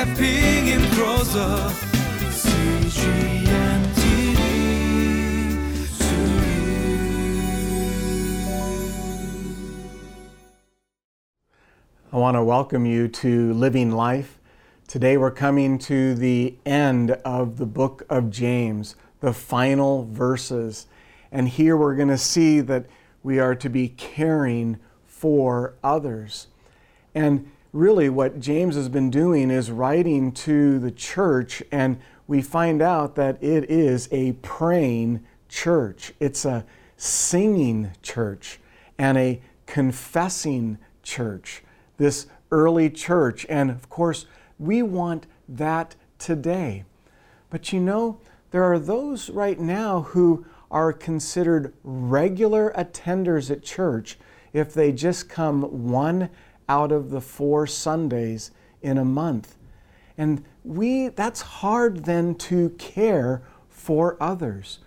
stepping in closer. I want to welcome you to Living Life. Today we're coming to the end of the book of James, the final verses. And here we're going to see that we are to be caring for others. And really, what James has been doing is writing to the church, and we find out that it is a praying church. It's a singing church and a confessing church this early church. And of course, we want that today. But you know, there are those right now who are considered regular attenders at church if they just come one out of the four Sundays in a month. And we that's hard then to care for others.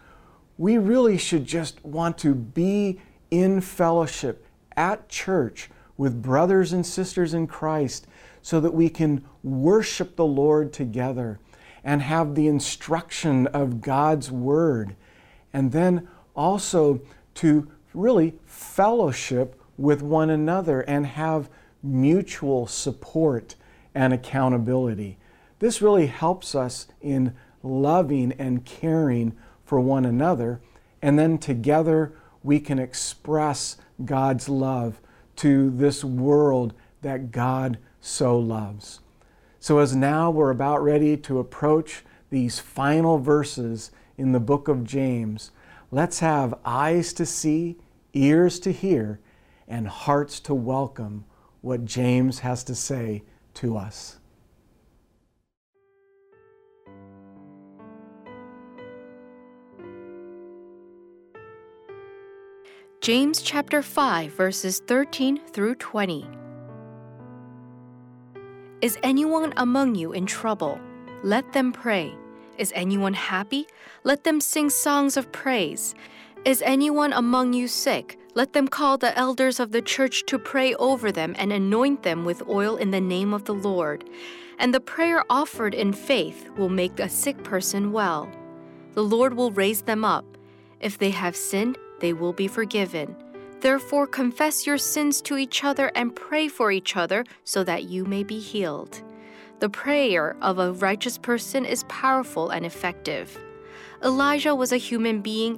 We really should just want to be in fellowship at church with brothers and sisters in Christ so that we can worship the Lord together and have the instruction of God's Word. And then also to really fellowship with one another and have mutual support and accountability. This really helps us in loving and caring for one another. And then together we can express God's love to this world that God so loves. So, as now we're about ready to approach these final verses in the book of James, let's have eyes to see, ears to hear, and hearts to welcome what James has to say to us. James chapter 5 verses 13 through 20. Is anyone among you in trouble? Let them pray. Is anyone happy? Let them sing songs of praise. Is anyone among you sick? Let them call the elders of the church to pray over them and anoint them with oil in the name of the Lord. And the prayer offered in faith will make a sick person well. The Lord will raise them up. If they have sinned, they will be forgiven. Therefore, confess your sins to each other and pray for each other so that you may be healed. The prayer of a righteous person is powerful and effective. Elijah was a human being,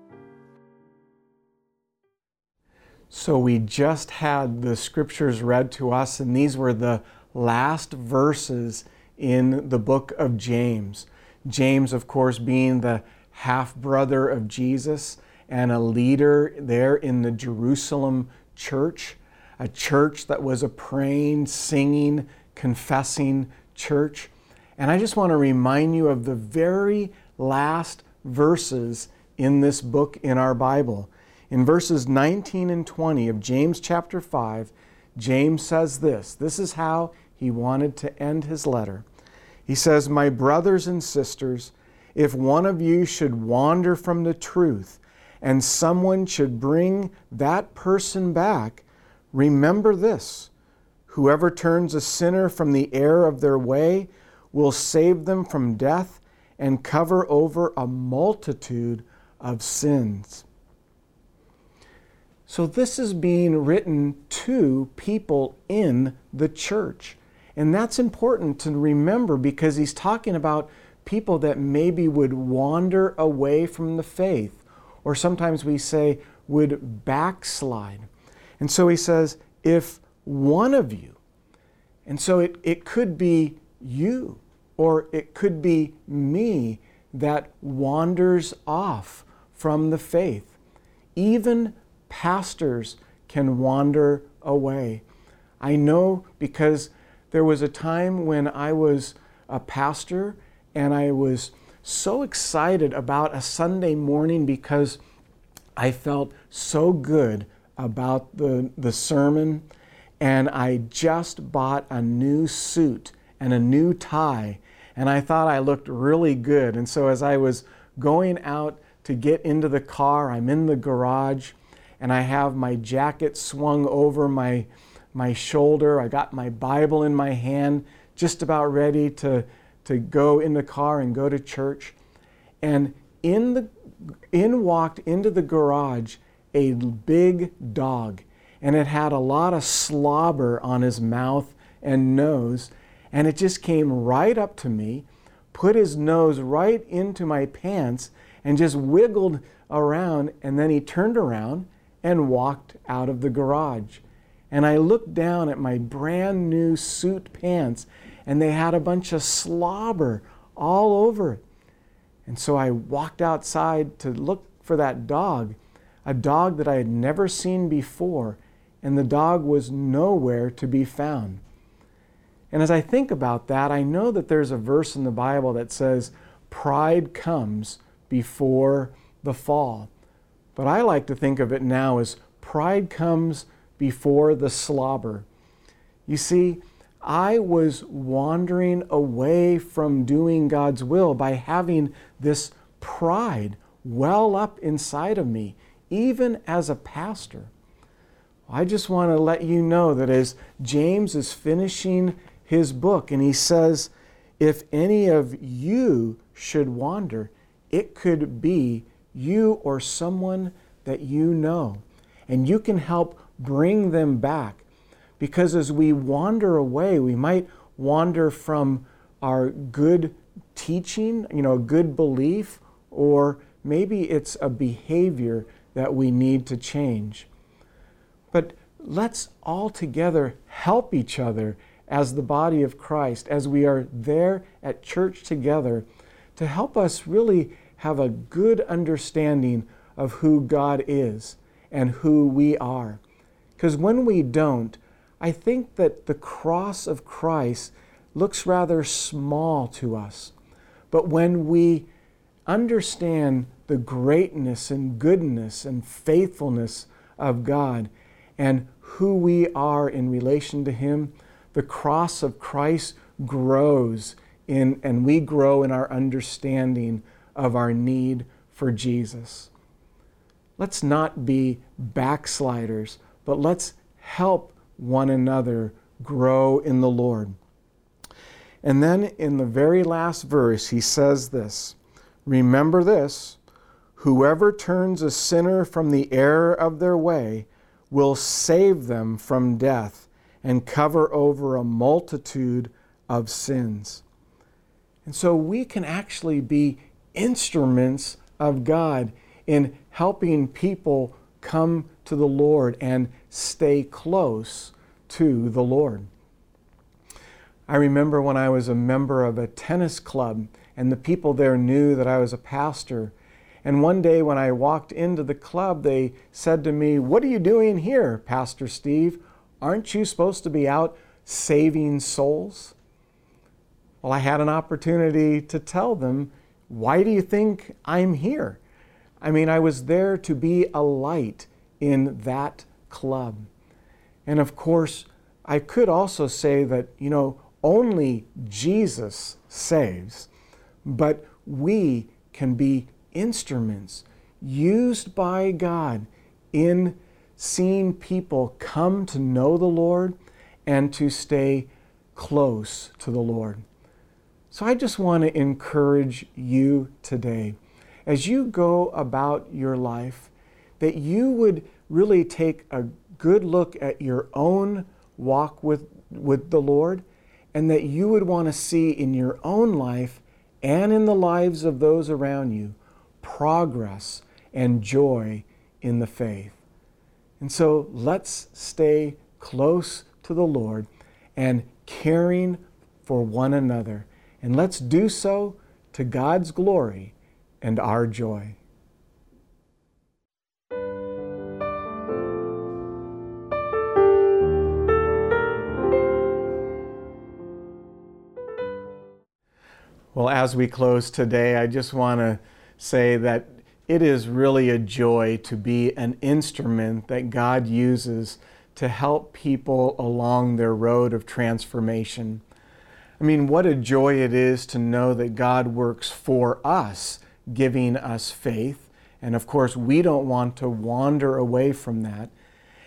So we just had the scriptures read to us, and these were the last verses in the book of James. James, of course, being the half brother of Jesus and a leader there in the Jerusalem church, a church that was a praying, singing, confessing church. And I just want to remind you of the very last verses in this book in our Bible. In verses 19 and 20 of James chapter 5, James says this. This is how he wanted to end his letter. He says, My brothers and sisters, if one of you should wander from the truth and someone should bring that person back, remember this whoever turns a sinner from the error of their way will save them from death and cover over a multitude of sins. So, this is being written to people in the church. And that's important to remember because he's talking about people that maybe would wander away from the faith, or sometimes we say would backslide. And so he says, if one of you, and so it, it could be you, or it could be me that wanders off from the faith. Even pastors can wander away. I know because there was a time when I was a pastor and I was so excited about a Sunday morning because I felt so good about the, the sermon. And I just bought a new suit and a new tie. And I thought I looked really good. And so as I was going out to get into the car, I'm in the garage and I have my jacket swung over my, my shoulder. I got my Bible in my hand, just about ready to, to go in the car and go to church. And in, the, in walked into the garage a big dog, and it had a lot of slobber on his mouth and nose, and it just came right up to me, put his nose right into my pants, and just wiggled around, and then he turned around and walked out of the garage. And I looked down at my brand new suit pants, and they had a bunch of slobber all over it. And so I walked outside to look for that dog, a dog that I had never seen before, and the dog was nowhere to be found. And as I think about that, I know that there's a verse in the Bible that says, Pride comes before the fall. But I like to think of it now as pride comes before the slobber. You see, I was wandering away from doing God's will by having this pride well up inside of me, even as a pastor. I just want to let you know that as James is finishing his book and he says, if any of you should wander, it could be you or someone that you know. And you can help bring them back. Because as we wander away, we might wander from our good teaching, you know, a good belief, or maybe it's a behavior that we need to change. But let's all together help each other as the body of Christ, as we are there at church together, to help us really have a good understanding of who God is and who we are. Because when we don't, I think that the cross of Christ looks rather small to us. But when we understand the greatness and goodness and faithfulness of God and who we are in relation to Him, the cross of Christ grows in, and we grow in our understanding of our need for Jesus. Let's not be backsliders, but let's help one another grow in the Lord. And then in the very last verse, he says this Remember this whoever turns a sinner from the error of their way will save them from death and cover over a multitude of sins. And so we can actually be instruments of God in helping people come to the Lord and stay close to the Lord. I remember when I was a member of a tennis club and the people there knew that I was a pastor. And one day when I walked into the club, they said to me, What are you doing here, Pastor Steve? Aren't you supposed to be out saving souls? Well, I had an opportunity to tell them why do you think I'm here? I mean, I was there to be a light in that club. And of course, I could also say that, you know, only Jesus saves, but we can be instruments used by God in seeing people come to know the Lord and to stay close to the Lord. So I just want to encourage you today as you go about your life that you would really take a good look at your own walk with, with the Lord and that you would want to see in your own life and in the lives of those around you progress and joy in the faith. And so let's stay close to the Lord and caring for one another and let's do so to God's glory and our joy. Well, as we close today, I just want to say that it is really a joy to be an instrument that God uses to help people along their road of transformation. I mean, what a joy it is to know that God works for us, giving us faith. And of course, we don't want to wander away from that.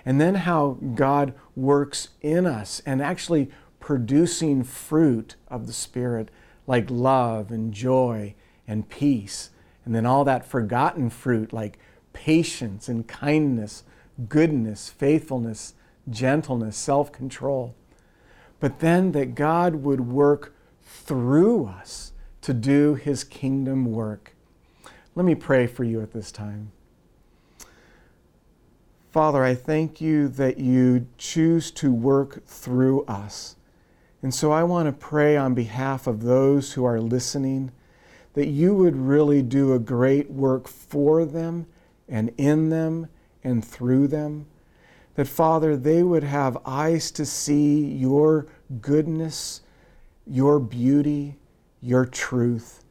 And then how God works in us and actually producing fruit of the Spirit like love and joy and peace. And then all that forgotten fruit like patience and kindness, goodness, faithfulness, gentleness, self control. But then that God would work through us to do his kingdom work. Let me pray for you at this time. Father, I thank you that you choose to work through us. And so I want to pray on behalf of those who are listening that you would really do a great work for them and in them and through them. That, Father, they would have eyes to see your goodness, your beauty, your truth,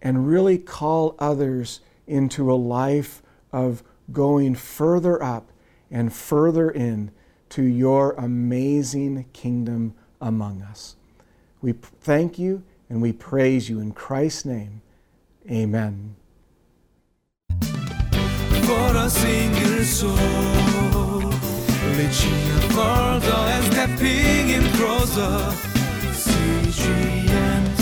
and really call others into a life of going further up and further in to your amazing kingdom among us. We thank you and we praise you in Christ's name. Amen. Vecinha Fordo, esta é Pinguim Prosa, CGM